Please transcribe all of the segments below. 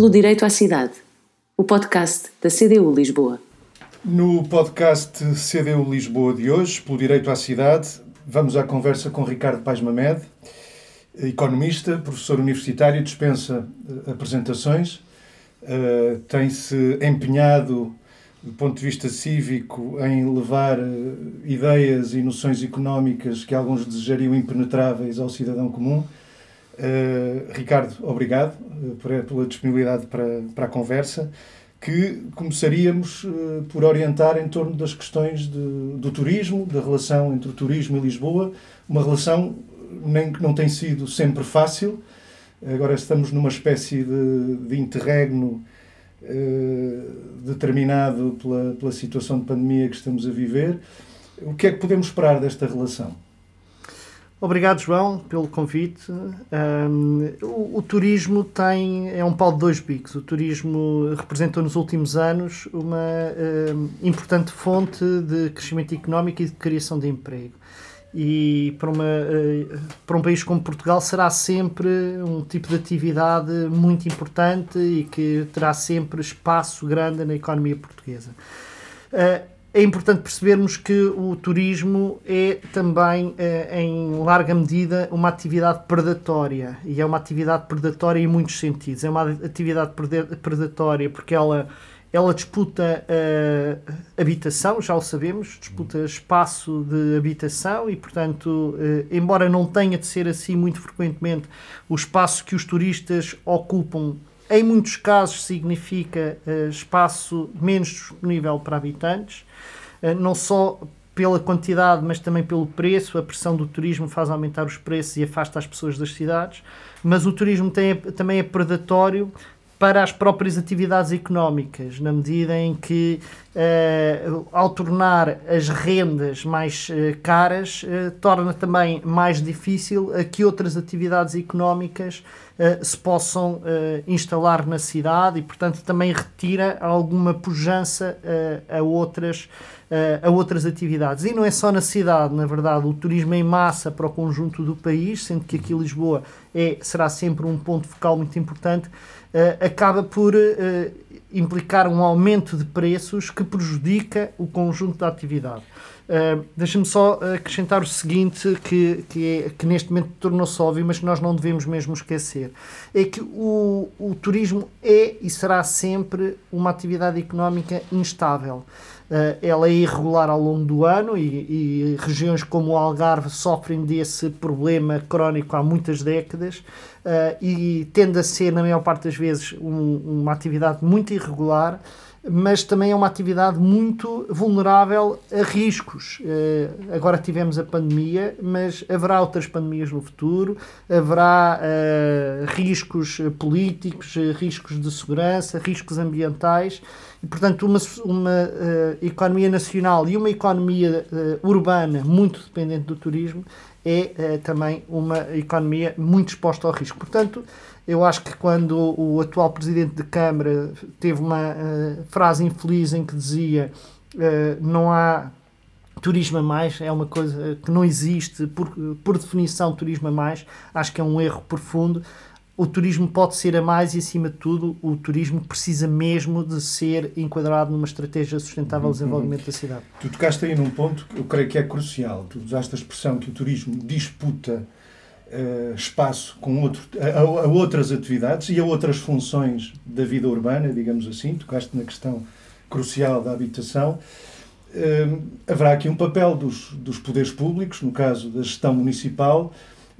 Pelo Direito à Cidade, o podcast da CDU Lisboa. No podcast CDU Lisboa de hoje, Pelo Direito à Cidade, vamos à conversa com Ricardo Paz Mamed, economista, professor universitário, dispensa eh, apresentações, uh, tem-se empenhado do ponto de vista cívico, em levar uh, ideias e noções económicas que alguns desejariam impenetráveis ao cidadão comum. Uh, Ricardo, obrigado uh, pela disponibilidade para, para a conversa, que começaríamos por orientar em torno das questões de, do turismo, da relação entre o turismo e Lisboa, uma relação nem que não tem sido sempre fácil. Agora estamos numa espécie de, de interregno eh, determinado pela, pela situação de pandemia que estamos a viver. O que é que podemos esperar desta relação? Obrigado, João, pelo convite. Um, o, o, turismo tem é um pau de dois bicos. O turismo representou nos últimos anos uma um, importante fonte de crescimento económico e de criação de emprego e para, uma, eh, para um país como Portugal será sempre um tipo de atividade muito importante e que terá sempre espaço grande na economia portuguesa. Eh, é importante percebermos que o turismo é também, eh, em larga medida, uma atividade predatória e é uma atividade predatória em muitos sentidos. É uma atividade predatória porque ela ela disputa uh, habitação, já o sabemos, disputa espaço de habitação e, portanto, uh, embora não tenha de ser assim muito frequentemente, o espaço que os turistas ocupam, em muitos casos, significa uh, espaço menos disponível para habitantes, não só pela quantidade, mas também pelo preço. A pressão do turismo faz aumentar os preços e afasta as pessoas das cidades. Mas o turismo tem, também é predatório para as próprias atividades económicas, na medida em que, uh, ao tornar as rendas mais uh, caras, uh, torna também mais difícil que outras atividades económicas se possam instalar na cidade e, portanto, também retira alguma pujança a outras a outras atividades. E não é só na cidade, na verdade, o turismo em massa para o conjunto do país, sendo que aqui Lisboa é, será sempre um ponto focal muito importante, acaba por uh, implicar um aumento de preços que prejudica o conjunto da atividade. Uh, Deixa-me só acrescentar o seguinte, que, que, é, que neste momento tornou-se óbvio, mas que nós não devemos mesmo esquecer: é que o, o turismo é e será sempre uma atividade económica instável. Uh, ela é irregular ao longo do ano e, e, regiões como o Algarve sofrem desse problema crónico há muitas décadas uh, e tende a ser, na maior parte das vezes, um, uma atividade muito irregular mas também é uma atividade muito vulnerável a riscos. Uh, agora tivemos a pandemia, mas haverá outras pandemias no futuro, haverá uh, riscos políticos, riscos de segurança, riscos ambientais, e portanto, uma, uma uh, economia nacional e uma economia urbana muito dependente do turismo é também uma economia muito exposta ao risco. Portanto, eu acho que quando o atual presidente de Câmara teve uma uh, frase infeliz em que dizia uh, não há turismo a mais, é uma coisa que não existe, por, por definição, turismo a mais, acho que é um erro profundo. O turismo pode ser a mais e, acima de tudo, o turismo precisa mesmo de ser enquadrado numa estratégia sustentável de desenvolvimento da cidade. Tu tocaste aí num ponto que eu creio que é crucial. Tu usaste a expressão que o turismo disputa uh, espaço com outro, a, a, outras atividades e a outras funções da vida urbana, digamos assim, tocaste na questão crucial da habitação. Uh, haverá aqui um papel dos, dos poderes públicos, no caso da gestão municipal,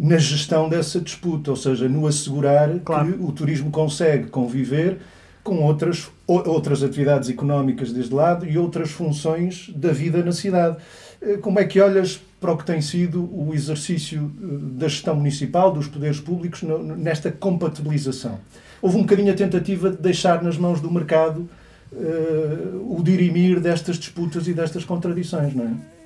na gestão dessa disputa, ou seja, no assegurar claro. que o turismo consegue conviver com outras, outras atividades económicas deste lado e outras funções da vida na cidade. Eh, como é que olhas para o que tem sido o exercício eh, da gestão municipal, dos poderes públicos, nesta compatibilização. Houve um bocadinho a tentativa de deixar nas mãos do mercado uh, o dirimir destas disputas e destas contradições, não é?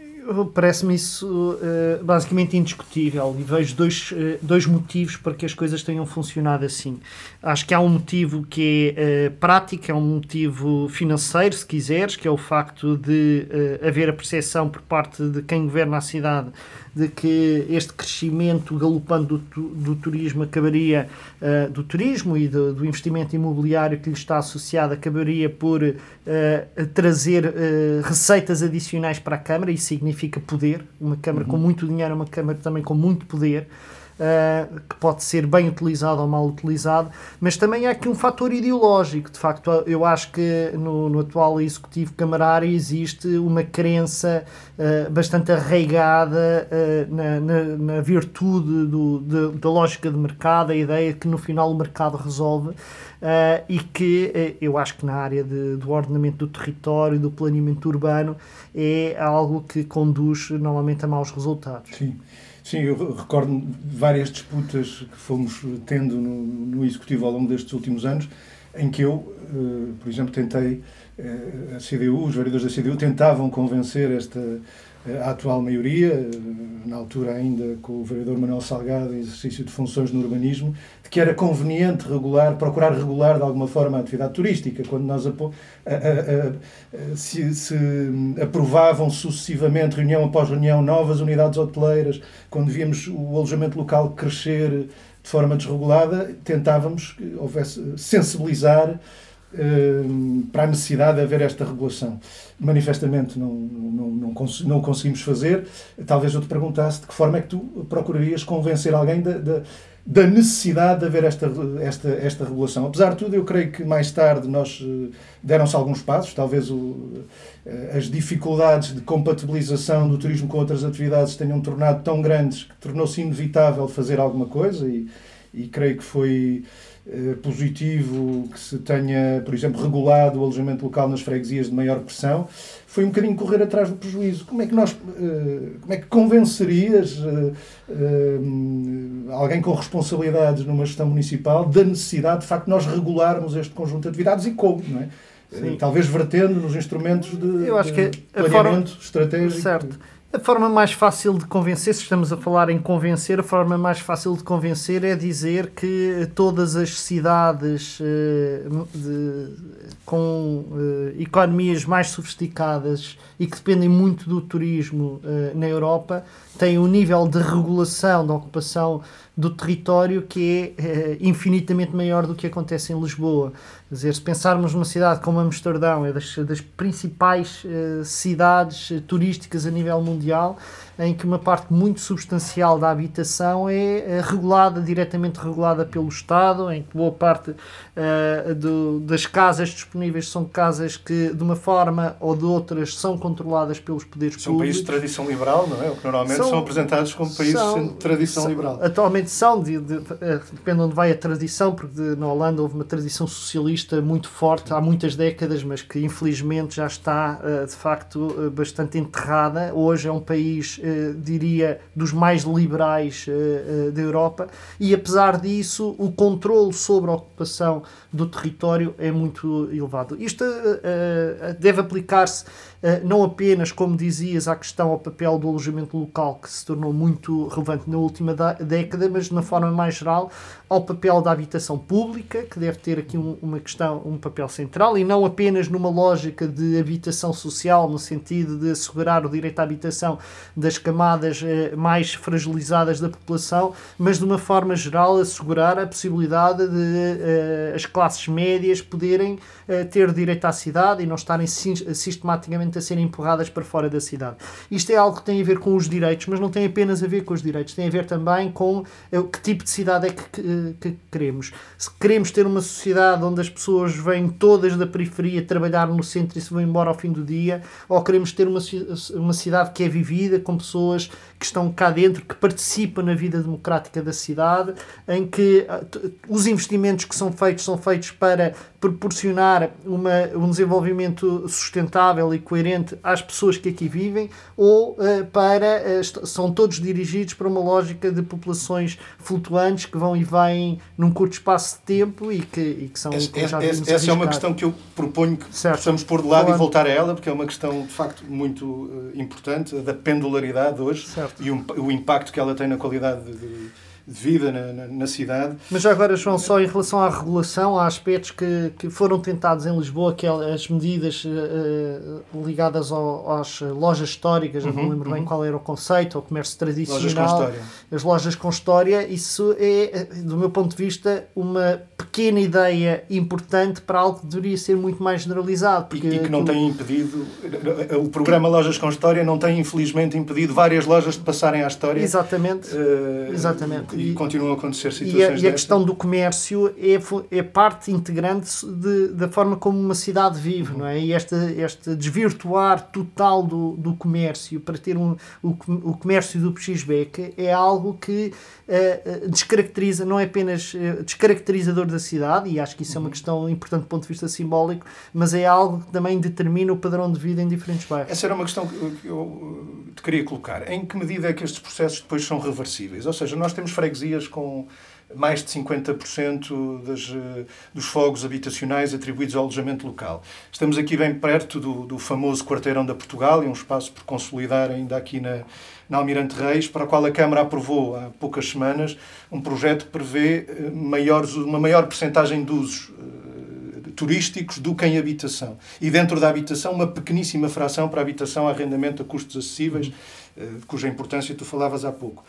Parece-me isso uh, basicamente indiscutível e vejo dois, uh, dois motivos para que as coisas tenham funcionado assim. Acho que há um motivo que é uh, prático, é um motivo financeiro, se quiseres, que é o facto de haver a percepção por parte de quem governa a cidade de que este crescimento galopando do, do turismo acabaria, uh, do turismo e do, do, investimento imobiliário que lhe está associado, acabaria por uh, trazer uh, receitas adicionais para a Câmara, isso significa poder. Uma Câmara uhum. com muito dinheiro uma Câmara também com muito poder. Uh, que pode ser bem utilizado ou mal utilizado, mas também há aqui um fator ideológico. De facto, eu acho que no, no atual executivo camarário existe uma crença uh, bastante arraigada uh, na, na, na, virtude do, de, da lógica de mercado, a ideia que no final o mercado resolve. e que eu acho que na área de, do ordenamento do território, do planeamento urbano, é algo que conduz normalmente a maus resultados. Sim. Sim, eu recordo várias disputas que fomos tendo no, no Executivo ao longo destes últimos anos, em que eu, uh, por exemplo, tentei, uh, a CDU, os vereadores da CDU tentavam convencer esta a atual maioria, na altura ainda com o vereador Manuel Salgado, em exercício de funções no urbanismo, de que era conveniente regular, procurar regular de alguma forma a atividade turística, quando nós a, a, a, se, se, aprovavam sucessivamente, reunião após reunião, novas unidades hoteleiras, quando víamos o alojamento local crescer de forma desregulada, tentávamos que houvesse sensibilizar para a necessidade de haver esta regulação. Manifestamente não, não, não, não conseguimos fazer. Talvez eu te perguntasse de que forma é que tu procurarias convencer alguém da, da, da necessidade de haver esta, esta, esta regulação. Apesar de tudo, eu creio que mais tarde nós eh, deram-se alguns passos, talvez o, eh, as dificuldades de compatibilização do turismo com outras atividades tenham tornado tão grandes que tornou-se inevitável fazer alguma coisa e, e creio que foi positivo que se tenha, por exemplo, regulado o alojamento local nas freguesias de maior pressão, foi um bocadinho correr atrás do prejuízo. Como é que nós, eh, como é que convencerias eh, alguém com responsabilidades numa gestão municipal da necessidade, de facto, nós regularmos este conjunto de atividades e como, não é? Sim. Talvez vertendo nos instrumentos de, Eu acho que de planeamento forma... estratégico. Certo. A forma mais fácil de convencer, se estamos a falar em convencer, a forma mais fácil de convencer é dizer que todas as cidades eh, de, com uh, economias mais sofisticadas e que dependem muito do turismo uh, na Europa têm um nível de regulação da ocupação do território que é infinitamente maior do que acontece em Lisboa. Dizer, se pensarmos numa cidade como Amsterdão, é das, das principais uh, cidades uh, turísticas a nível mundial, em que uma parte muito substancial da habitação é uh, regulada, diretamente regulada pelo Estado, em que boa parte do, das casas disponíveis são casas que, de uma forma ou de outras, são controladas pelos poderes são públicos. São países de tradição liberal, não é? O que normalmente são, são apresentados como países são, de tradição são, liberal. Atualmente são, de, de, de, depende de onde vai a tradição, porque de, na Holanda houve uma tradição socialista muito forte há muitas décadas, mas que infelizmente já está eh, de facto eh, bastante enterrada. Hoje é um país, eh, diria, dos mais liberais da Europa e apesar disso o controle sobre a ocupação do território é muito elevado. Isto deve aplicar-se não apenas, como dizias, à questão ao papel do alojamento local, que se tornou muito relevante na última década, mas de uma forma mais geral ao papel da habitação pública, que deve ter aqui um, uma questão, um papel central, e não apenas numa lógica de habitação social, no sentido de assegurar o direito à habitação das camadas eh, mais fragilizadas da população, mas de uma forma geral assegurar a possibilidade de eh, as classes médias poderem eh, ter direito à cidade e não estarem sistematicamente a serem empurradas para fora da cidade. Isto é algo que tem a ver com os direitos, mas não tem apenas a ver com os direitos, tem a ver também com eh, que tipo de cidade é que, que, que queremos. Se queremos ter uma sociedade onde as pessoas vêm todas da periferia trabalhar no centro e se vão embora ao fim do dia, ou queremos ter uma, uma cidade que é vivida com pessoas que estão cá dentro, que participam na vida democrática da cidade, em que os investimentos que são feitos são feitos para proporcionar uma, um desenvolvimento sustentável e coerente às pessoas que aqui vivem ou uh, para uh, são todos dirigidos para uma lógica de populações flutuantes que vão e vêm num curto espaço de tempo e que, e que são essa, essa, essa é uma questão que eu proponho que certo. possamos pôr de lado claro. e voltar a ela porque é uma questão de facto muito uh, importante da pendularidade hoje certo. e um, o impacto que ela tem na qualidade de, de vida na, na, na, cidade. Mas já agora, João, só em relação à regulação, há aspectos que, que foram tentados em Lisboa, que é as medidas uh, ligadas ao, às lojas históricas, uhum, não me lembro uhum. bem qual era o conceito, ao comércio tradicional. Lojas. As lojas com história, isso é, do meu ponto de vista, uma pequena ideia importante para algo que deveria ser muito mais generalizado. Porque, e, e que não tem impedido, o programa Lojas com História não tem infelizmente impedido várias lojas de passarem à história. Exatamente. Uh, Exatamente e, e continuam a acontecer situações E a, e a questão do comércio é, é parte integrante de, da forma como uma cidade vive, não é? E este, este desvirtuar total do, do comércio para ter um, o, o comércio do PXBEC é algo que uh, descaracteriza, não é apenas uh, descaracterizador da cidade, e acho que isso é uma uhum. questão importante do ponto de vista simbólico, mas é algo que também determina o padrão de vida em diferentes bairros. Essa era uma questão que eu te queria colocar. Em que medida é que estes processos depois são reversíveis? Ou seja, nós temos freguesias com mais de 50% das, eh, dos fogos habitacionais atribuídos ao alojamento local. Estamos aqui bem perto do, do famoso Quarteirão da Portugal, e um espaço por consolidar ainda aqui na, na Almirante Reis, para o qual a Câmara aprovou há poucas semanas um projeto que prevê eh, maiores, uma maior percentagem de usos uh, turísticos do que em habitação. E dentro da habitação, uma pequeníssima fração para habitação, arrendamento a custos acessíveis, uh, cuja importância tu falavas há pouco.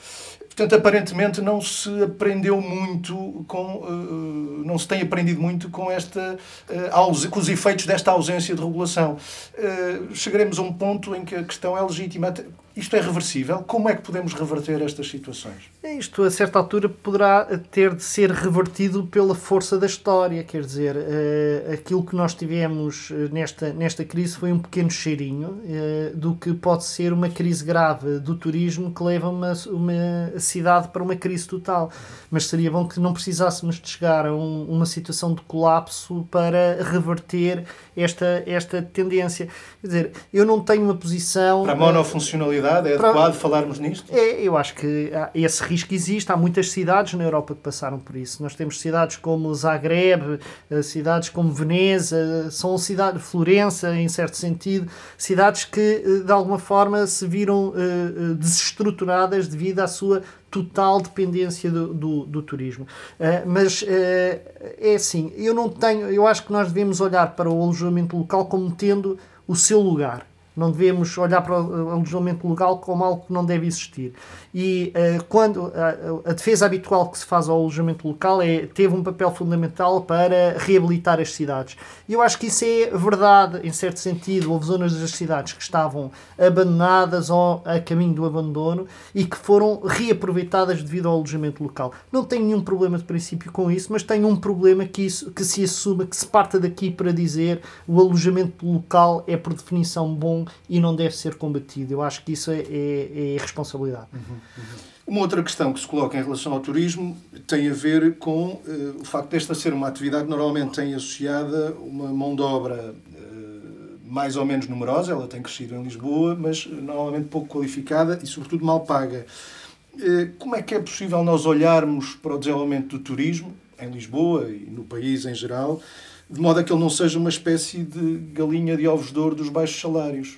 Portanto, aparentemente não se aprendeu muito com, uh, não se tem aprendido muito com esta com os efeitos desta ausência de regulação. Chegaremos a um ponto em que a questão é legítima. Isto é reversível? Como é que podemos reverter estas situações? Isto, a certa altura, poderá ter de ser revertido pela força da história. Quer dizer, aquilo que nós tivemos nesta, nesta crise foi um pequeno cheirinho do que pode ser uma crise grave do turismo que leva uma, uma cidade para uma crise total. Mas seria bom que não precisássemos de chegar a um, uma situação de colapso para reverter esta, esta tendência. Quer dizer, eu não tenho uma posição. Para a monofuncionalidade, é para... adequado falarmos nisto? É, eu acho que esse risco existe. Há muitas cidades na Europa que passaram por isso. Nós temos cidades como Zagreb, eh, cidades como Veneza, são cidades, Florença, em certo sentido, cidades que eh, de alguma forma se viram uh, desestruturadas devido à sua total dependência do, do, do turismo. Uh, mas é assim, eu não tenho, eu acho que nós devemos olhar para o alojamento local como tendo o seu lugar. Não devemos olhar para o alojamento local como algo que não deve existir. E uh, quando uh, a defesa habitual que se faz ao alojamento local é, teve um papel fundamental para reabilitar as cidades. E eu acho que isso é verdade, em certo sentido. Houve zonas das cidades que estavam abandonadas ou a caminho do abandono e que foram reaproveitadas devido ao alojamento local. Não tenho nenhum problema de princípio com isso, mas tenho um problema que, isso, que se assuma, que se parta daqui para dizer o alojamento local é por definição bom e não deve ser combatido. Eu acho que isso é, é, é responsabilidade. Uhum. Uma outra questão que se coloca em relação ao turismo tem a ver com uh, o facto desta ser uma atividade que normalmente tem associada uma mão de obra uh, mais ou menos numerosa, ela tem crescido em Lisboa, mas normalmente pouco qualificada e, sobretudo, mal paga. Uh, como é que é possível nós olharmos para o desenvolvimento do turismo em Lisboa e no país em geral, de modo a que ele não seja uma espécie de galinha de ovos de ouro dos baixos salários?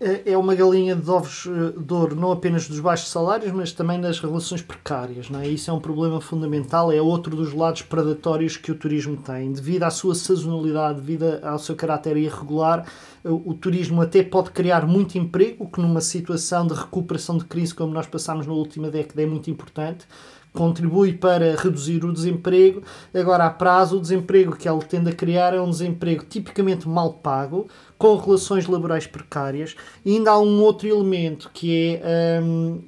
é uma galinha de ovos eh, de ouro, não apenas dos baixos salários, mas também das relações precárias. Não é? Isso é um problema fundamental, é outro dos lados predatórios que o turismo tem. Devido à sua sazonalidade, devido ao seu caráter irregular, o turismo até pode criar muito emprego, que numa situação de recuperação de crise como nós passamos na última década é muito importante contribui para reduzir o desemprego. Agora, a prazo, o desemprego que ele tende a criar é um desemprego tipicamente mal pago, com relações laborais precárias. E ainda há um outro elemento que é. Hum,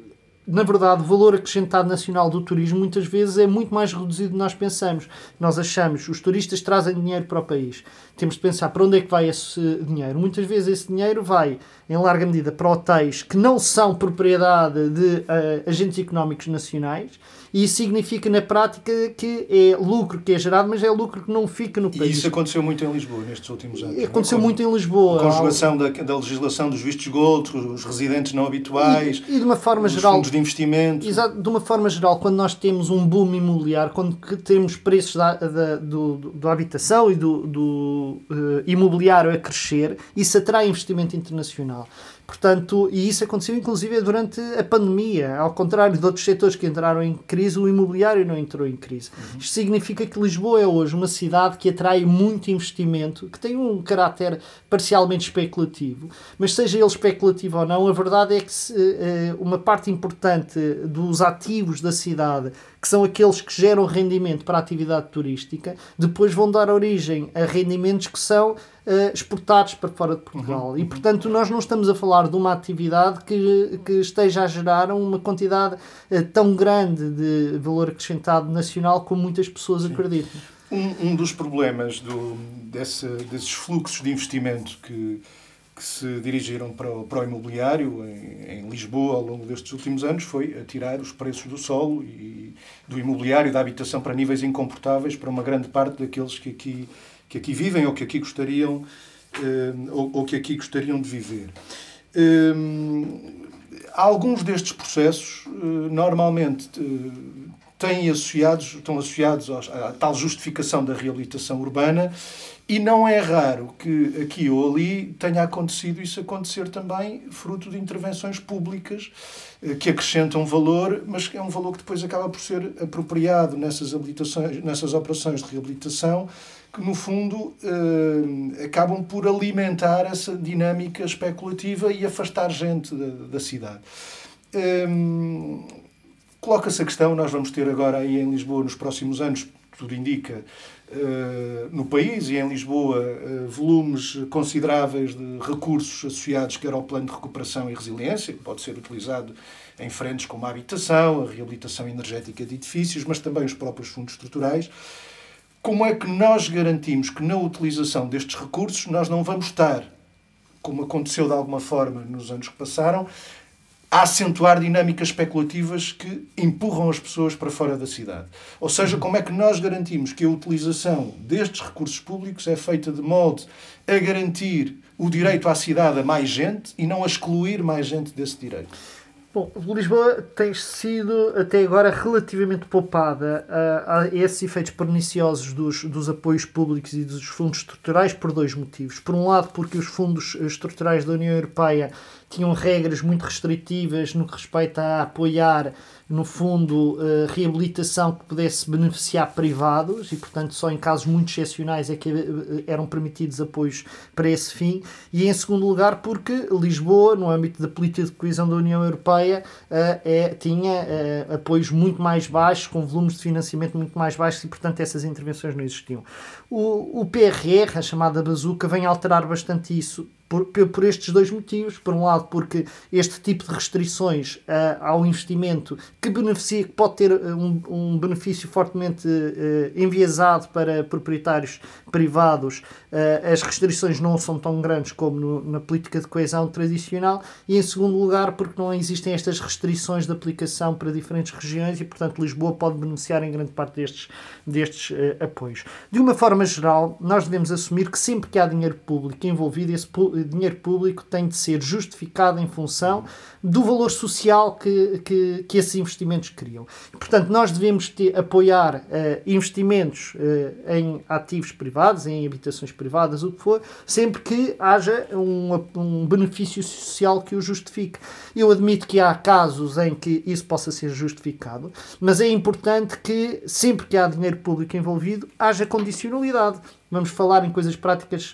na verdade, o valor acrescentado nacional do turismo muitas vezes é muito mais reduzido do que nós pensamos. Nós achamos os turistas trazem dinheiro para o país. Temos de pensar para onde é que vai esse dinheiro. Muitas vezes esse dinheiro vai, em larga medida, para hotéis que não são propriedade de uh, agentes económicos nacionais e isso significa na prática que é lucro que é gerado, mas é lucro que não fica no país. E isso aconteceu muito em Lisboa nestes últimos anos. Aconteceu é? muito em Lisboa. A conjugação da, da legislação dos vistos gold, os residentes não habituais, e, e de uma forma geral, fundos de investimento. Exato, de uma forma geral, quando nós temos um boom imobiliário, quando temos preços da, da, do, do, habitação e do, do uh, imobiliário a crescer, isso atrai investimento internacional. Portanto, e isso aconteceu inclusive durante a pandemia. Ao contrário de outros setores que entraram em crise, o imobiliário não entrou em crise. Uhum. Isto significa que Lisboa é hoje uma cidade que atrai muito investimento, que tem um caráter parcialmente especulativo, mas seja ele especulativo ou não, a verdade é que se, uh, uma parte importante dos ativos da cidade que são aqueles que geram rendimento para a atividade turística, depois vão dar origem a rendimentos que são uh, exportados para fora de Portugal. Uhum. E, portanto, nós não estamos a falar de uma atividade que, que esteja a gerar uma quantidade uh, tão grande de valor acrescentado nacional como muitas pessoas Sim. acreditam. Um, um dos problemas do, desse, desses fluxos de investimento que que se dirigiram para o, para o imobiliário em, em, Lisboa ao longo destes últimos anos foi a tirar os preços do solo e do imobiliário e da habitação para níveis incomportáveis para uma grande parte daqueles que aqui, que aqui vivem ou que aqui gostariam eh, ou, ou, que aqui gostariam de viver. Eh, alguns destes processos eh, normalmente têm associados, estão associados à tal justificação da reabilitação urbana e não é raro que aqui ou ali tenha acontecido isso acontecer também fruto de intervenções públicas que acrescentam valor, mas que é um valor que depois acaba por ser apropriado nessas habilitações, nessas operações de reabilitação, que no fundo eh, acabam por alimentar essa dinâmica especulativa e afastar gente da, da cidade. Ehm, coloca-se a questão, nós vamos ter agora aí em Lisboa nos próximos anos, tudo indica, Uh, no país e em Lisboa uh, volumes consideráveis de recursos associados quer ao plano de recuperação e resiliência, que pode ser utilizado em frentes como a habitação, a reabilitação energética de edifícios, mas também os próprios fundos estruturais. Como é que nós garantimos que na utilização destes recursos nós não vamos estar, como aconteceu de alguma forma nos anos que passaram, a acentuar dinâmicas especulativas que empurram as pessoas para fora da cidade. Ou seja, como é que nós garantimos que a utilização destes recursos públicos é feita de modo a garantir o direito à cidade a mais gente e não a excluir mais gente desse direito? Bom, Lisboa tem sido até agora relativamente poupada a, a esses efeitos perniciosos dos, dos apoios públicos e dos fundos estruturais por dois motivos. Por um lado, porque os fundos estruturais da União Europeia tinham regras muito restritivas no que respeita a apoiar no fundo, uh, reabilitação que pudesse beneficiar privados e, portanto, só em casos muito excepcionais é que uh, eram permitidos apoios para esse fim. E, em segundo lugar, porque Lisboa, no âmbito da política de coesão da União Europeia, é, tinha apoios muito mais baixos, com volumes de financiamento muito mais baixos e, portanto, essas intervenções não existiam. O, o PRR, a chamada bazuca, vem alterar bastante isso por, por estes dois motivos. Por um lado, porque este tipo de restrições uh, ao investimento que beneficia, que pode ter eh, um, um benefício fortemente uh, enviesado para proprietários privados, uh, as restrições não são tão grandes como no, na política de coesão tradicional. E em segundo lugar, porque não existem estas restrições de aplicação para diferentes regiões e, portanto, Lisboa pode beneficiar em grande parte destes, destes apoios. De uma forma geral, nós devemos assumir que sempre que há dinheiro público envolvido, esse dinheiro público tem de ser justificado em função do valor social que, que, que esses investimentos criam. Portanto, nós devemos ter, apoiar uh, investimentos uh, em ativos privados, em habitações privadas, o que for, sempre que haja um, um benefício social que o justifique. Eu admito que há casos em que isso possa ser justificado, mas é importante que sempre que há dinheiro público envolvido haja condicionalidade vamos falar em coisas práticas,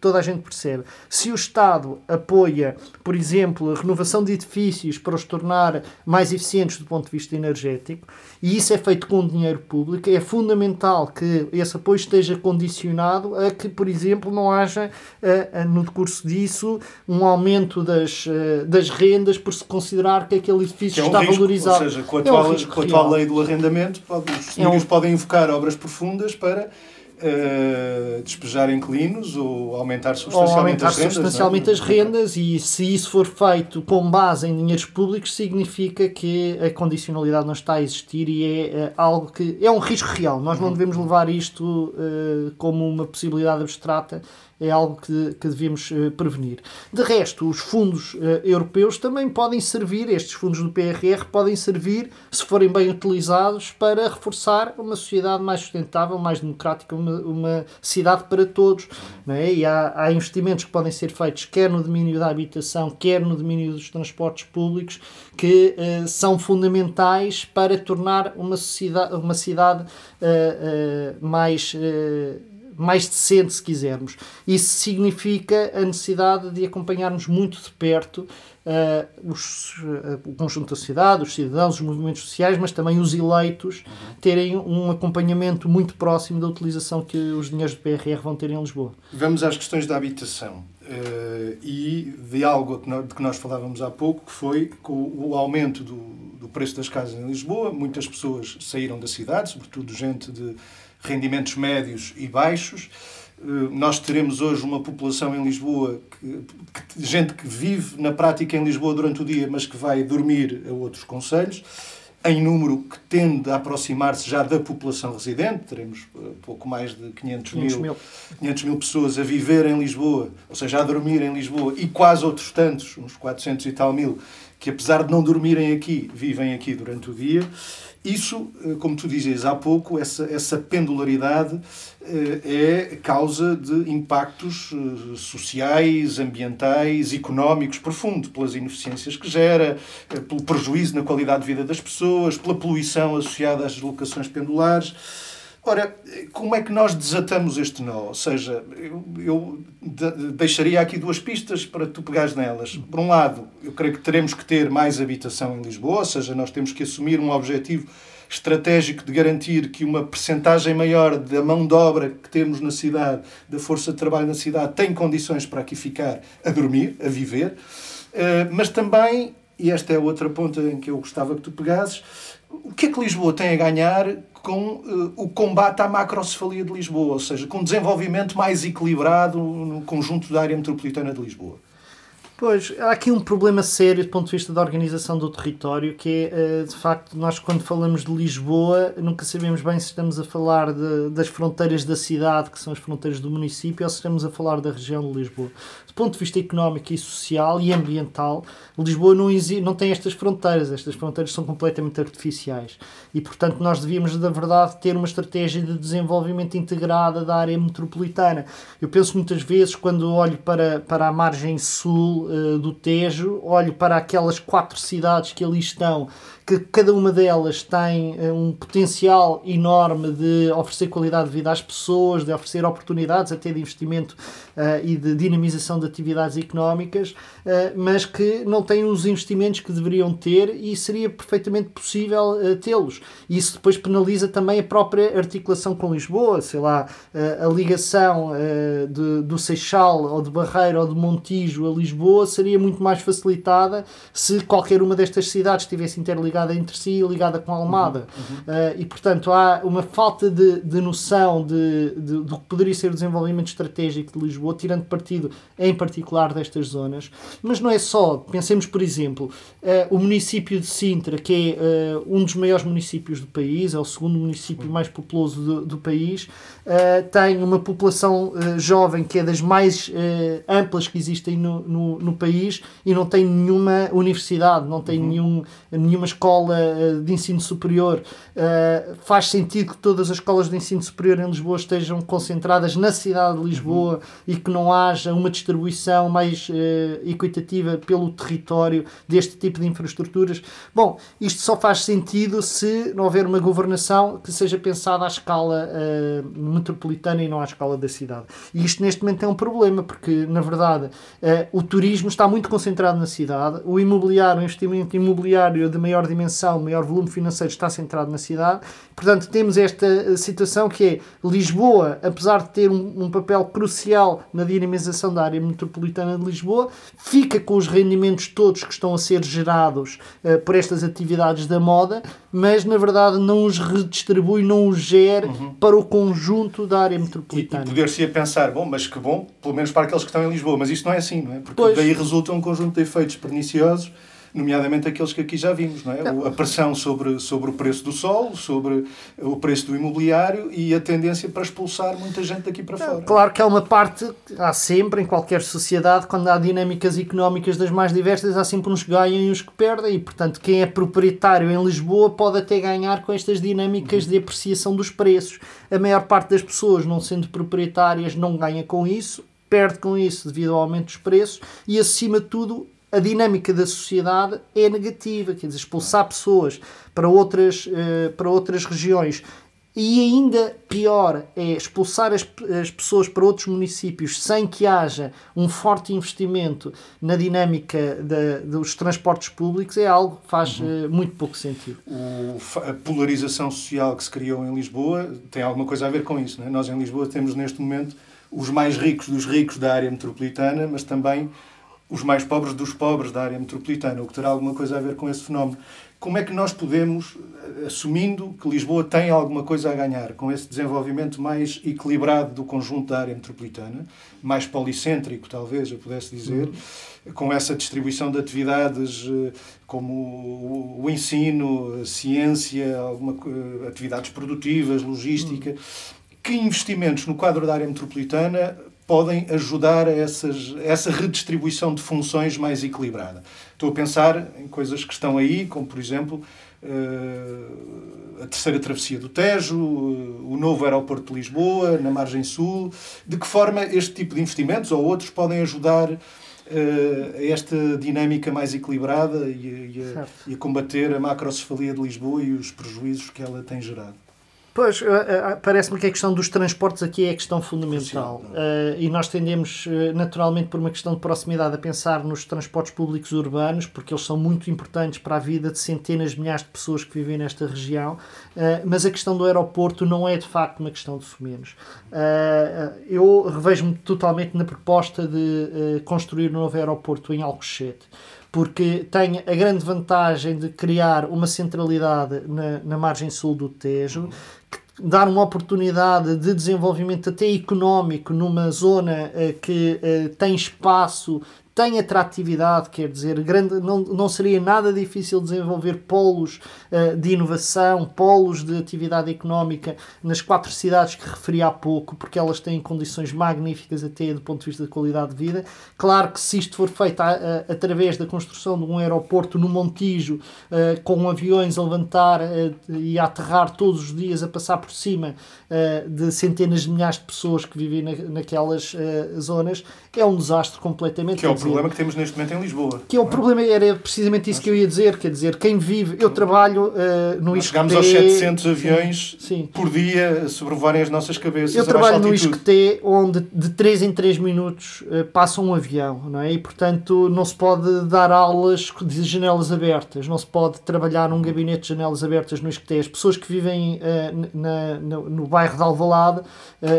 toda a gente percebe. Se o Estado apoia, por exemplo, a renovação de edifícios para os tornar mais eficientes do ponto de vista energético, e isso é feito com dinheiro público, é fundamental que esse apoio esteja condicionado a que, por exemplo, não haja no decurso disso um aumento das, das rendas por se considerar que aquele edifício é um está risco, valorizado. Ou seja, com a atual, é um com a atual lei do arrendamento, os senhores é um... podem invocar obras profundas para uh, despejar inquilinos ou aumentar substancialmente ou aumentar as rendas. substancialmente é? as rendas e se isso for feito com base em dinheiros públicos significa que a condicionalidade não está a existir e é uh, algo que é um risco real. Nós não uhum. devemos levar isto uh, como uma possibilidade abstrata é algo que, que devemos uh, prevenir. De resto, os fundos uh, europeus também podem servir, estes fundos do PRR podem servir, se forem bem utilizados, para reforçar uma sociedade mais sustentável, mais democrática, uma, uma cidade para todos. Não é? E há, há investimentos que podem ser feitos quer no domínio da habitação, quer no domínio dos transportes públicos, que uh, são fundamentais para tornar uma, sociedade, uma cidade mais mais decente, se quisermos. Isso significa a necessidade de acompanharmos muito de perto uh, os, uh, o conjunto da sociedade, os cidadãos, os movimentos sociais, mas também os eleitos terem um acompanhamento muito próximo da utilização que os dinheiros do PRR vão ter em Lisboa. Vamos às questões da habitação. Uh, e de algo de que nós falávamos há pouco, que foi com o aumento do, do preço das casas em Lisboa. Muitas pessoas saíram da cidade, sobretudo gente de rendimentos médios e baixos. Eh, nós teremos hoje uma população em Lisboa, que, que, gente que vive na prática em Lisboa durante o dia, mas que vai dormir a outros conselhos, em número que tende a aproximar-se já da população residente. Teremos uh, pouco mais de 500, 500 mil, 500 mil pessoas a viver em Lisboa, ou seja, a dormir em Lisboa, e quase outros tantos, uns 400 e tal mil, que apesar de não dormirem aqui, vivem aqui durante o dia. Isso, eh, como tu dizias há pouco, essa, essa pendularidade eh, é causa de impactos eh, sociais, ambientais, económicos profundos, pelas ineficiências que gera, pelo prejuízo na qualidade de vida das pessoas, pela poluição associada às deslocações pendulares. Ora, como é que nós desatamos este nó? Ou seja, eu, eu deixaria aqui duas pistas para tu pegares nelas. Por um lado, eu creio que teremos que ter mais habitação em Lisboa, ou seja, nós temos que assumir um objetivo estratégico de garantir que uma percentagem maior da mão de obra que temos na cidade, da força de trabalho na cidade, tem condições para aqui ficar a dormir, a viver. Eh, mas também, e esta é outra ponta em que eu gostava que tu pegasses, o que é que Lisboa tem a ganhar com uh, o combate à macrocefalia de Lisboa, ou seja, com um desenvolvimento mais equilibrado no conjunto da área metropolitana de Lisboa? Pois, há aqui um problema sério do ponto de vista da organização do território, que é, eh, de facto, nós quando falamos de Lisboa, nunca sabemos bem se estamos a falar de, das fronteiras da cidade, que são as fronteiras do município, ou se estamos a falar da região de Lisboa. Do ponto de vista económico e social e ambiental, Lisboa não, não tem estas fronteiras, estas fronteiras são completamente artificiais. E, portanto, nós devíamos, na verdade, ter uma estratégia de desenvolvimento integrada da área metropolitana. Eu penso muitas vezes, quando olho para, para a margem sul uh, do Tejo, olho para aquelas quatro cidades que ali estão que cada uma delas tem uh, um potencial enorme de oferecer qualidade de vida às pessoas, de oferecer oportunidades até de investimento uh, e de dinamização de atividades económicas, uh, mas que não têm os investimentos que deveriam ter e seria perfeitamente possível tê-los. Isso depois penaliza também a própria articulação com Lisboa, sei lá, a ligação de, do Seixal ou de Barreira ou de Montijo a Lisboa seria muito mais facilitada se qualquer uma destas cidades estivesse interligada ligada entre si e ligada com a Almada. Uhum, uhum. Uh, e, portanto, há uma falta de, de noção de, de, do que poderia ser o desenvolvimento estratégico de Lisboa, tirando partido, em particular, destas zonas. Mas não é só. Pensemos, por exemplo, uh, o município de Sintra, que é uh, um dos maiores municípios do país, é o segundo município mais populoso do, do país, tem uma população jovem que é das mais amplas que existem no, no, no, país e não tem nenhuma universidade, não tem uhum. nenhum, nenhuma escola escola de ensino superior, faz sentido que todas as escolas de ensino superior em Lisboa estejam concentradas na cidade de Lisboa uhum. e que não haja uma distribuição mais equitativa pelo território deste tipo de infraestruturas. Bom, isto só faz sentido se não houver uma governação que seja pensada à escala metropolitana e não à escala da cidade. E isto neste momento é um problema, porque na verdade o turismo está muito concentrado na cidade, o imobiliário, o investimento imobiliário de maior dimensão, maior volume financeiro está centrado na cidade. Portanto, temos esta eh, situação que é Lisboa, apesar de ter um, um papel crucial na dinamização da área metropolitana de Lisboa, fica com os rendimentos todos que estão a ser gerados uh, por estas atividades da moda, mas na verdade não os redistribui, não os gera uhum. para o conjunto da área metropolitana. E, e poder-se pensar, bom, mas que bom, pelo menos para aqueles que estão em Lisboa, mas isto não é assim, não é? Porque pois. daí resulta um conjunto de efeitos perniciosos nomeadamente aqueles que aqui já vimos, não é? Não. A pressão sobre, sobre o preço do sol, sobre o preço do imobiliário e a tendência para expulsar muita gente daqui para fora. Claro que há uma parte, há sempre, em qualquer sociedade, quando há dinâmicas económicas das mais diversas, há sempre uns que ganham e uns que perdem, e portanto quem é proprietário em Lisboa pode até ganhar com estas dinâmicas uhum. de apreciação dos preços. A maior parte das pessoas, não sendo proprietárias, não ganha com isso, perde com isso devido ao aumento dos preços e, acima de tudo, a dinâmica da sociedade é negativa, quer dizer, expulsar pessoas para outras, uh, para outras regiões e ainda pior é expulsar as, as pessoas para outros municípios sem que haja um forte investimento na dinâmica dos transportes públicos é algo que faz uhum. uh, muito pouco sentido. O, a polarização social que se criou em Lisboa tem alguma coisa a ver com isso. Não é? Nós em Lisboa temos neste momento os mais ricos dos ricos da área metropolitana, mas também os mais pobres dos pobres da área metropolitana, o que terá alguma coisa a ver com esse fenómeno. Como é que nós podemos, assumindo que Lisboa tem alguma coisa a ganhar com esse desenvolvimento mais equilibrado do conjunto da área metropolitana, mais policêntrico, talvez eu pudesse dizer, uhum. com essa distribuição de atividades eh, como o ensino, a ciência, alguma, eh, atividades produtivas, logística, uhum. que investimentos no quadro da área metropolitana podem ajudar a essas, essa redistribuição de funções mais equilibrada. Estou a pensar em coisas que estão aí, como por exemplo eh, a terceira travessia do Tejo, o novo aeroporto de Lisboa, na margem sul. De que forma este tipo de investimentos ou outros podem ajudar eh, a esta dinâmica mais equilibrada e, e, a, e a combater a macrocefalia de Lisboa e os prejuízos que ela tem gerado? Pois, eh, eh, parece-me que a questão dos transportes aqui é a questão fundamental. Uh, e nós tendemos, naturalmente, por uma questão de proximidade, a pensar nos transportes públicos urbanos, porque eles são muito importantes para a vida de centenas de milhares de pessoas que vivem nesta região. Uh, mas a questão do aeroporto não é, de facto, uma questão de sumenos. Uh, eu revejo-me totalmente na proposta de construir um novo aeroporto em Alcochete porque tem a grande vantagem de criar uma centralidade na, na margem sul do Tejo, dar uma oportunidade de desenvolvimento até económico numa zona uh, que uh, tem espaço tem atratividade, quer dizer, grande, não, não seria nada difícil desenvolver polos uh, de inovação, polos de atividade económica nas quatro cidades que referi há pouco, porque elas têm condições magníficas até do ponto de vista de qualidade de vida. Claro que se isto for feito a, a, através da construção de um aeroporto no Montijo, uh, com aviões a levantar uh, e a aterrar todos os dias, a passar por cima de centenas de milhares de pessoas que vivem na, naquelas zonas, é um desastre completamente. Que é problema que temos neste momento em Lisboa. Que é o problema, era precisamente isso que eu ia dizer, quer dizer, quem vive, eu trabalho uh, no Nós Chegamos aos 700 aviões sim. por dia sobrevoarem as nossas cabeças. Eu trabalho no ISCTE, onde de 3 em 3 minutos uh, passa um avião, não é? E portanto não se pode dar aulas de janelas abertas, não se pode trabalhar num gabinete de janelas abertas no ISCTE. As pessoas que vivem uh, na, na, no bairro de Alvalade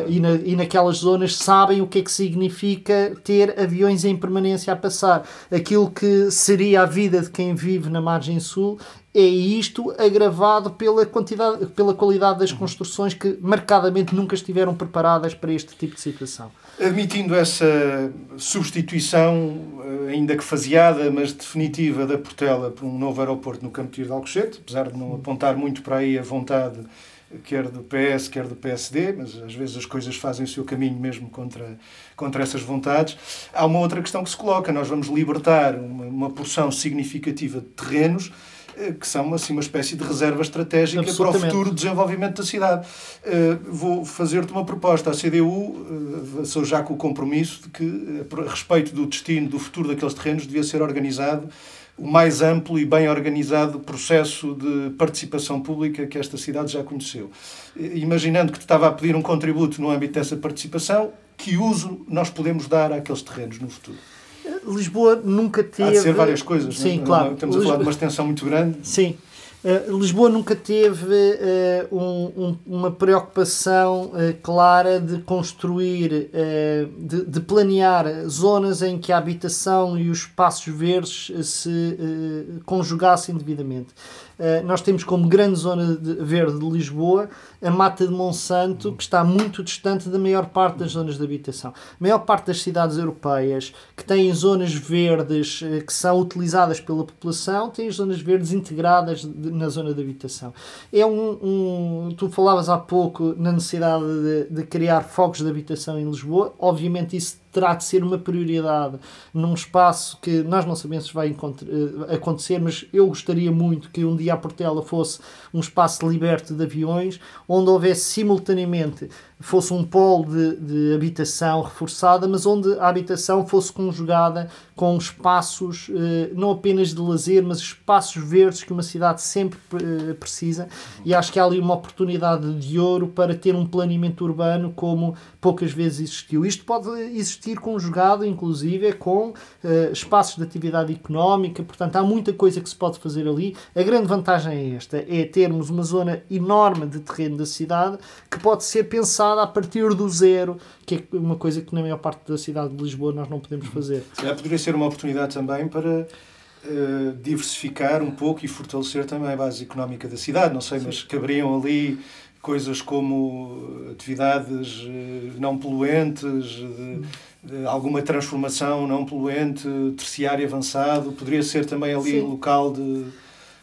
e, na, e naquelas zonas sabem o que é que significa ter aviões em permanência a passar. Aquilo que seria a vida de quem vive na margem sul é isto agravado pela quantidade, pela qualidade das construções que marcadamente nunca estiveram preparadas para este tipo de situação. Admitindo essa substituição, eh, ainda que faseada, mas definitiva, da Portela por um novo aeroporto no Campo de Alcochete, apesar de não apontar muito para aí a vontade quer do PS, quer do PSD, mas às vezes as coisas fazem o seu caminho mesmo contra, contra essas vontades. Há uma outra questão que se coloca: nós vamos libertar uma, uma porção significativa de terrenos que são assim uma espécie de reserva estratégica para o futuro desenvolvimento da cidade. Vou fazer-te uma proposta. A CDU sou já com o compromisso de que, a respeito do destino, do futuro daqueles terrenos, devia ser organizado o mais amplo e bem organizado processo de participação pública que esta cidade já conheceu. Imaginando que te estava a pedir um contributo no âmbito dessa participação, que uso nós podemos dar àqueles terrenos no futuro? Lisboa nunca teve. Há de ser várias coisas, Sim, não? É? claro. Estamos a falar de uma extensão muito grande. Sim. Uh, Lisboa nunca teve uh, um, um, uma preocupação uh, clara de construir, de, de, planear zonas em que a habitação e os espaços verdes se conjugassem devidamente. Nós temos como grande zona de, verde de Lisboa a Mata de Monsanto, que está muito distante da maior parte das zonas de habitação. A maior parte das cidades europeias que têm zonas verdes que são utilizadas pela população têm zonas verdes integradas na zona de habitação. É um, um, tu falavas há pouco na necessidade de, de criar fogos de habitação em Lisboa. Obviamente isso terá de ser uma prioridade num espaço que nós não sabemos se vai eh, acontecer, mas eu gostaria muito que um dia a Portela fosse um espaço liberto de aviões, onde houvesse simultaneamente fosse um polo de, de habitação reforçada, mas onde a habitação fosse conjugada com espaços eh, não apenas de lazer, mas espaços verdes que uma cidade sempre eh, precisa. E acho que há ali uma oportunidade de ouro para ter um planeamento urbano como poucas vezes existiu. Isto pode existir conjugado, inclusive, com uh, espaços de atividade económica, portanto, há muita coisa que se pode fazer ali. A grande vantagem é esta: é termos uma zona enorme de terreno da cidade que pode ser pensada a partir do zero, que é uma coisa que na maior parte da cidade de Lisboa nós não podemos fazer. Se poderia ser uma oportunidade também para. Uh, diversificar um pouco e fortalecer também a base económica da cidade. Não sei, Sim. mas caberiam ali coisas como atividades eh, não poluentes, de, de alguma transformação não poluente, terciário avançado, poderia ser também ali Sim. local de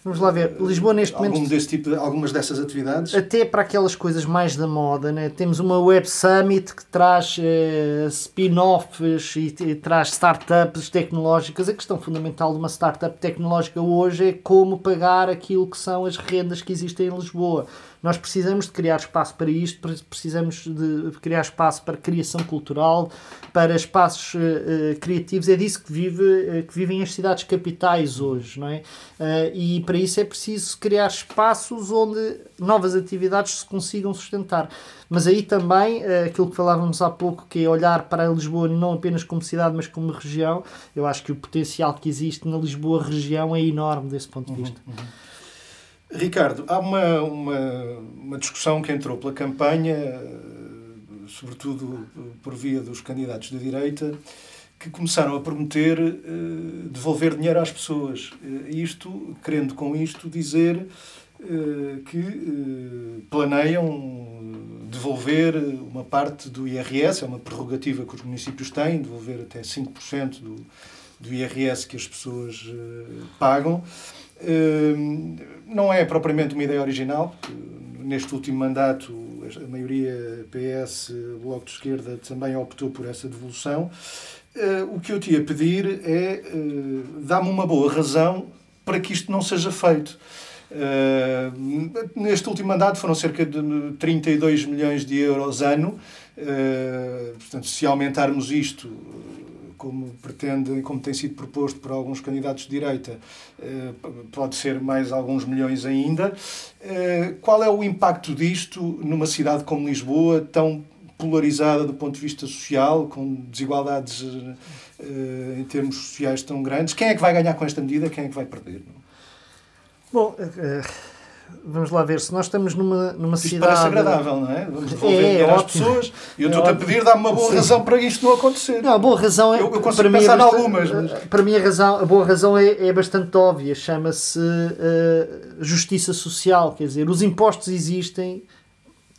Vamos lá ver, Lisboa neste Algum momento. Desse tipo, algumas dessas atividades? Até para aquelas coisas mais da moda, né? temos uma Web Summit que traz uh, spin-offs e, e, traz startups tecnológicas. A questão fundamental de uma startup tecnológica hoje é como pagar aquilo que são as rendas que existem em Lisboa. Nós precisamos de criar espaço para isto, precisamos de criar espaço para criação cultural, para espaços uh, criativos. É disso que, vive, que vivem as cidades capitais hoje, não é? Uh, e para isso é preciso criar espaços onde novas atividades se consigam sustentar. Mas aí também, aquilo que falávamos há pouco, que é olhar para a Lisboa não apenas como cidade, mas como região, eu acho que o potencial que existe na Lisboa região é enorme desse ponto de vista. Uhum, uhum. Ricardo, há uma, uma, uma discussão que entrou pela campanha, sobretudo por via dos candidatos da direita, que começaram a prometer uh, devolver dinheiro às pessoas. Uh, isto, querendo com isto dizer uh, que planeiam devolver uma parte do IRS, é uma prerrogativa que os municípios têm, devolver até 5% do, do IRS que as pessoas pagam. Não é propriamente uma ideia original, neste último mandato a maioria PS, Bloco de Esquerda, também optou por essa devolução. Hum, o que eu te ia pedir é hum, dá-me uma boa razão para que isto não seja feito. neste último mandato foram cerca de 32 milhões de euros ano. portanto, se aumentarmos isto como pretende, como tem sido proposto por alguns candidatos de direita, pode ser mais alguns milhões ainda. Qual é o impacto disto numa cidade como Lisboa, tão polarizada do ponto de vista social, com desigualdades eh, em termos sociais tão grandes? Quem é que vai ganhar com esta medida? Quem é que vai perder? Bom, vamos lá ver, se nós estamos numa, numa isto cidade. parece agradável, não é? Vamos devolver é, dinheiro às pessoas e eu é estou-te a pedir, dá-me uma boa Sim. razão para isto não acontecer. Não, a boa razão é. Eu, eu consigo para pensar mim é bastante, algumas. Mas... Para mim, a, razão, a boa razão é, é bastante óbvia, chama-se uh, justiça social, quer dizer, os impostos existem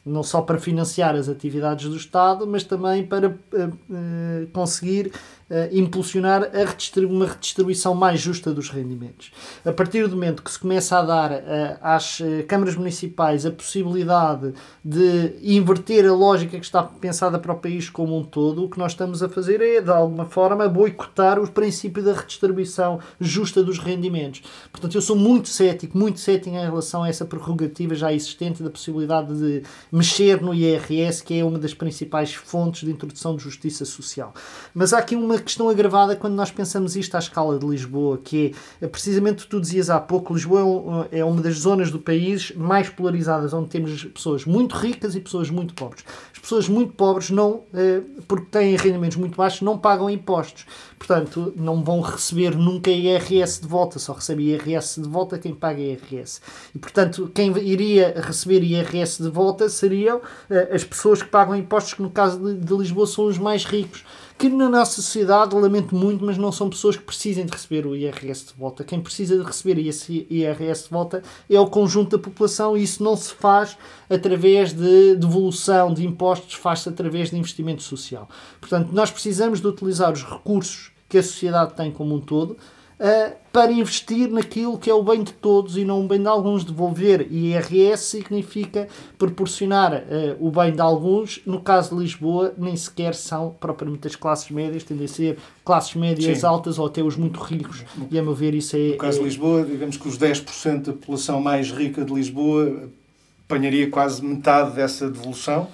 não só para financiar as atividades do Estado, mas também para uh, conseguir impulsionar a redistribu uma redistribuição mais justa dos rendimentos. A partir do momento que se começa a dar às câmaras municipais a possibilidade de inverter a lógica que está pensada para o país como um todo, o que nós estamos a fazer é, de alguma forma, boicotar o princípio da redistribuição justa dos rendimentos. Portanto, eu sou muito cético, muito cético em relação a essa prerrogativa já existente da possibilidade de mexer no IRS, que é uma das principais fontes de introdução de justiça social. Mas há aqui uma questão agravada quando nós pensamos isto à escala de Lisboa, que é precisamente tu dizias há pouco, Lisboa é, é uma das zonas do país mais polarizadas, onde temos pessoas muito ricas e pessoas muito pobres. As pessoas muito pobres não, eh, porque têm rendimentos muito baixos, não pagam impostos. Portanto, não vão receber nunca IRS de volta, só recebe IRS de volta quem paga IRS. E, portanto, quem iria receber IRS de volta seriam uh, as pessoas que pagam impostos, que no caso de, de Lisboa são os mais ricos que na nossa sociedade, lamento muito, mas não são pessoas que precisem de receber o IRS de volta. Quem precisa de receber esse IRS de volta é o conjunto da população e isso não se faz através de devolução de impostos, faz-se através de investimento social. Portanto, nós precisamos de utilizar os recursos que a sociedade tem como um todo uh, para investir naquilo que é o bem de todos e não o bem de alguns. Devolver IRS significa proporcionar uh, o bem de alguns. No caso de Lisboa, nem sequer são propriamente as classes médias, tendem a ser classes médias Sim. altas ou até os muito ricos. E a meu ver, isso é. No caso é... de Lisboa, digamos que os 10% da população mais rica de Lisboa apanharia quase metade dessa devolução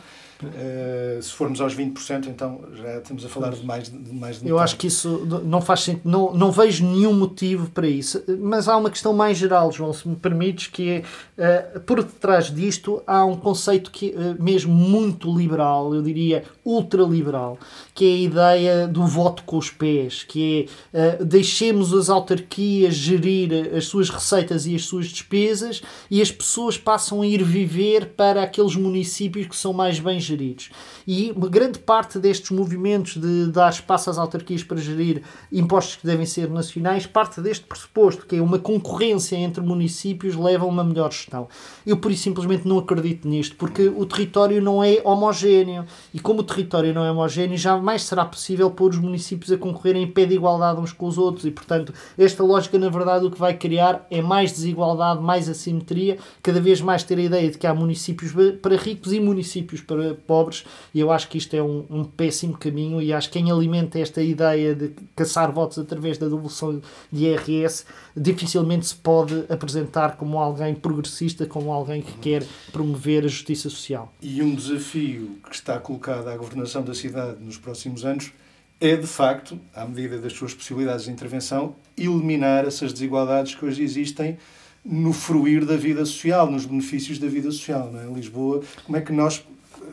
Uh, se formos aos 20%, então já estamos a falar de mais de, mais de Eu acho que isso não faz sentido, não, não vejo nenhum motivo para isso. Mas há uma questão mais geral, João, se me permites, que é, uh, por detrás disto há um conceito que uh, mesmo muito liberal, eu diria ultraliberal, que é a ideia do voto com os pés, que é deixemos as autarquias gerir as suas receitas e as suas despesas e as pessoas passam a ir viver para aqueles municípios que são mais bem geridos. E uma grande parte destes movimentos de dar espaço às autarquias para gerir impostos que devem ser nacionais parte deste pressuposto, que é uma concorrência entre municípios leva a uma melhor gestão. Eu, por isso, simplesmente não acredito nisto, porque o território não é homogéneo. E como o território não é homogéneo, jamais será possível pôr os municípios a concorrerem em pé de igualdade uns com os outros. E, portanto, esta lógica, na verdade, o que vai criar é mais desigualdade, mais assimetria, cada vez mais ter a ideia de que há municípios para ricos e municípios para pobres, e eu acho que isto é um, um, péssimo caminho, e acho que quem alimenta esta ideia de caçar votos através da devolução de IRS dificilmente se pode apresentar como alguém progressista, como alguém que quer promover a justiça social. E um desafio que está colocado à governação da cidade nos próximos anos é, de facto, à medida das suas possibilidades de intervenção, eliminar essas desigualdades que hoje existem no fruir da vida social, nos benefícios da vida social. Não é? Em Lisboa, como é que nós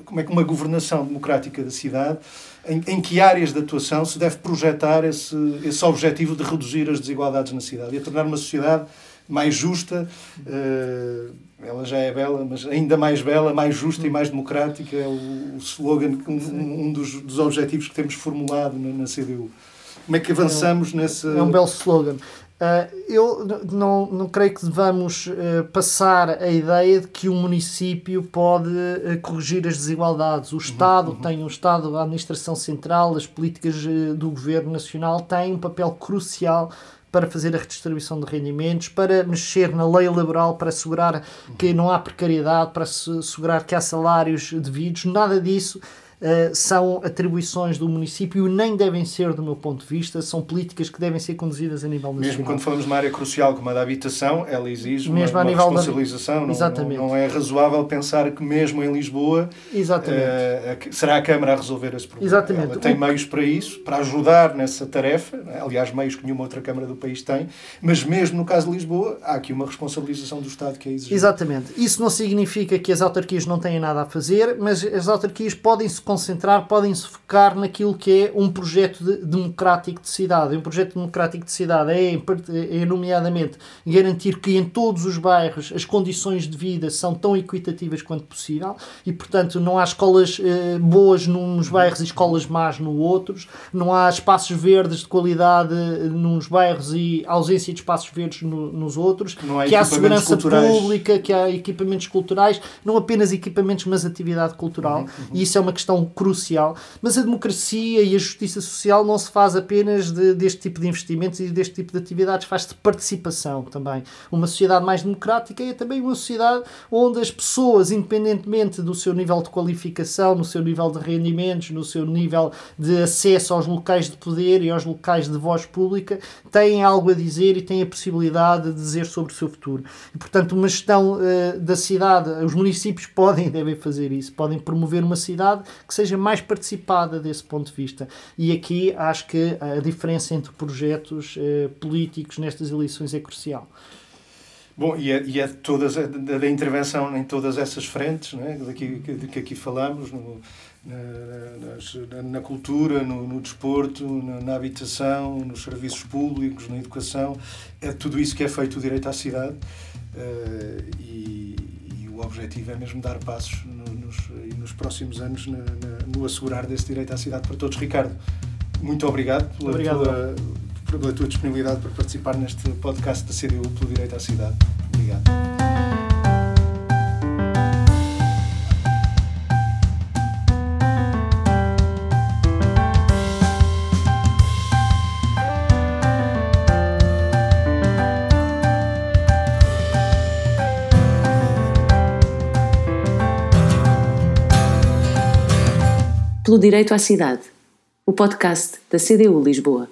como é que uma governação democrática da cidade, em, em que áreas de atuação se deve projetar esse, esse objetivo de reduzir as desigualdades na cidade e a tornar uma sociedade mais justa, uh, ela já é bela, mas ainda mais bela, mais justa e mais democrática, é o, slogan, um, um dos, dos, objetivos que temos formulado na, na CDU. Como é que avançamos é nesse... É um belo slogan. Uh, eu não, não creio que devamos uh, passar a ideia de que o município pode uh, corrigir as desigualdades. O Estado uhum, uhum. tem, o Estado, a administração central, as políticas do governo nacional têm um papel crucial para fazer a redistribuição de rendimentos, para mexer na lei laboral, para assegurar que não há precariedade, para assegurar que há salários devidos. Nada disso uh, são atribuições do município, nem devem ser, do meu ponto de vista, são políticas que devem ser conduzidas a nível nacional. Mesmo quando falamos de uma área crucial como a da habitação, ela exige mesmo uma, uma responsabilização. Da... Exatamente. Não, não, é razoável pensar que mesmo em Lisboa uh, será a Câmara a resolver esse problema. Exatamente. Ela tem meios para isso, para ajudar nessa tarefa, é? aliás, meios que nenhuma outra Câmara do país tem, mas mesmo no caso de Lisboa, há aqui uma responsabilização do Estado que é exigida. Exatamente. Isso não significa que as autarquias não têm nada a fazer, mas as autarquias podem se concentrar, podem se focar naquilo que é um projeto de, democrático de cidade. Um projeto democrático de cidade é, é, nomeadamente, garantir que em todos os bairros as condições de vida são tão equitativas quanto possível e, portanto, não há escolas eh, boas nos bairros e escolas más no outros, não há espaços verdes de qualidade eh, nos bairros e ausência de espaços verdes no, nos outros, que há segurança culturais. pública, que há equipamentos culturais, não apenas equipamentos, mas atividade cultural. Uhum, uhum. E isso é uma questão crucial, mas a democracia e a justiça social não se faz apenas de, deste tipo de investimentos e deste tipo de atividades, faz-se de participação também. Uma sociedade mais democrática é também uma sociedade onde as pessoas, independentemente do seu nível de qualificação, no seu nível de rendimentos, no seu nível de acesso aos locais de poder e aos locais de voz pública, têm algo a dizer e têm a possibilidade de dizer sobre o seu futuro. E, portanto, uma gestão uh, da cidade, os municípios podem e devem fazer isso, podem promover uma cidade que seja mais participada desse ponto de vista. E aqui acho que a diferença entre projetos uh, políticos nestas eleições é crucial. Bom, e é, e é todas, da, da, intervenção em todas essas frentes, né, daqui, de que aqui falamos, no, na, na, na, cultura, no, no desporto, na, na, habitação, nos serviços públicos, na educação, é tudo isso que é feito o direito à cidade uh, e, o objetivo é mesmo dar passos no, nos, nos próximos anos no assegurar desse direito à cidade para todos. Ricardo, muito obrigado pela obrigado. tua pela tua disponibilidade para participar neste podcast da CDU pelo Direito à Cidade. Obrigado. Pelo Direito à Cidade, o podcast da CDU Lisboa.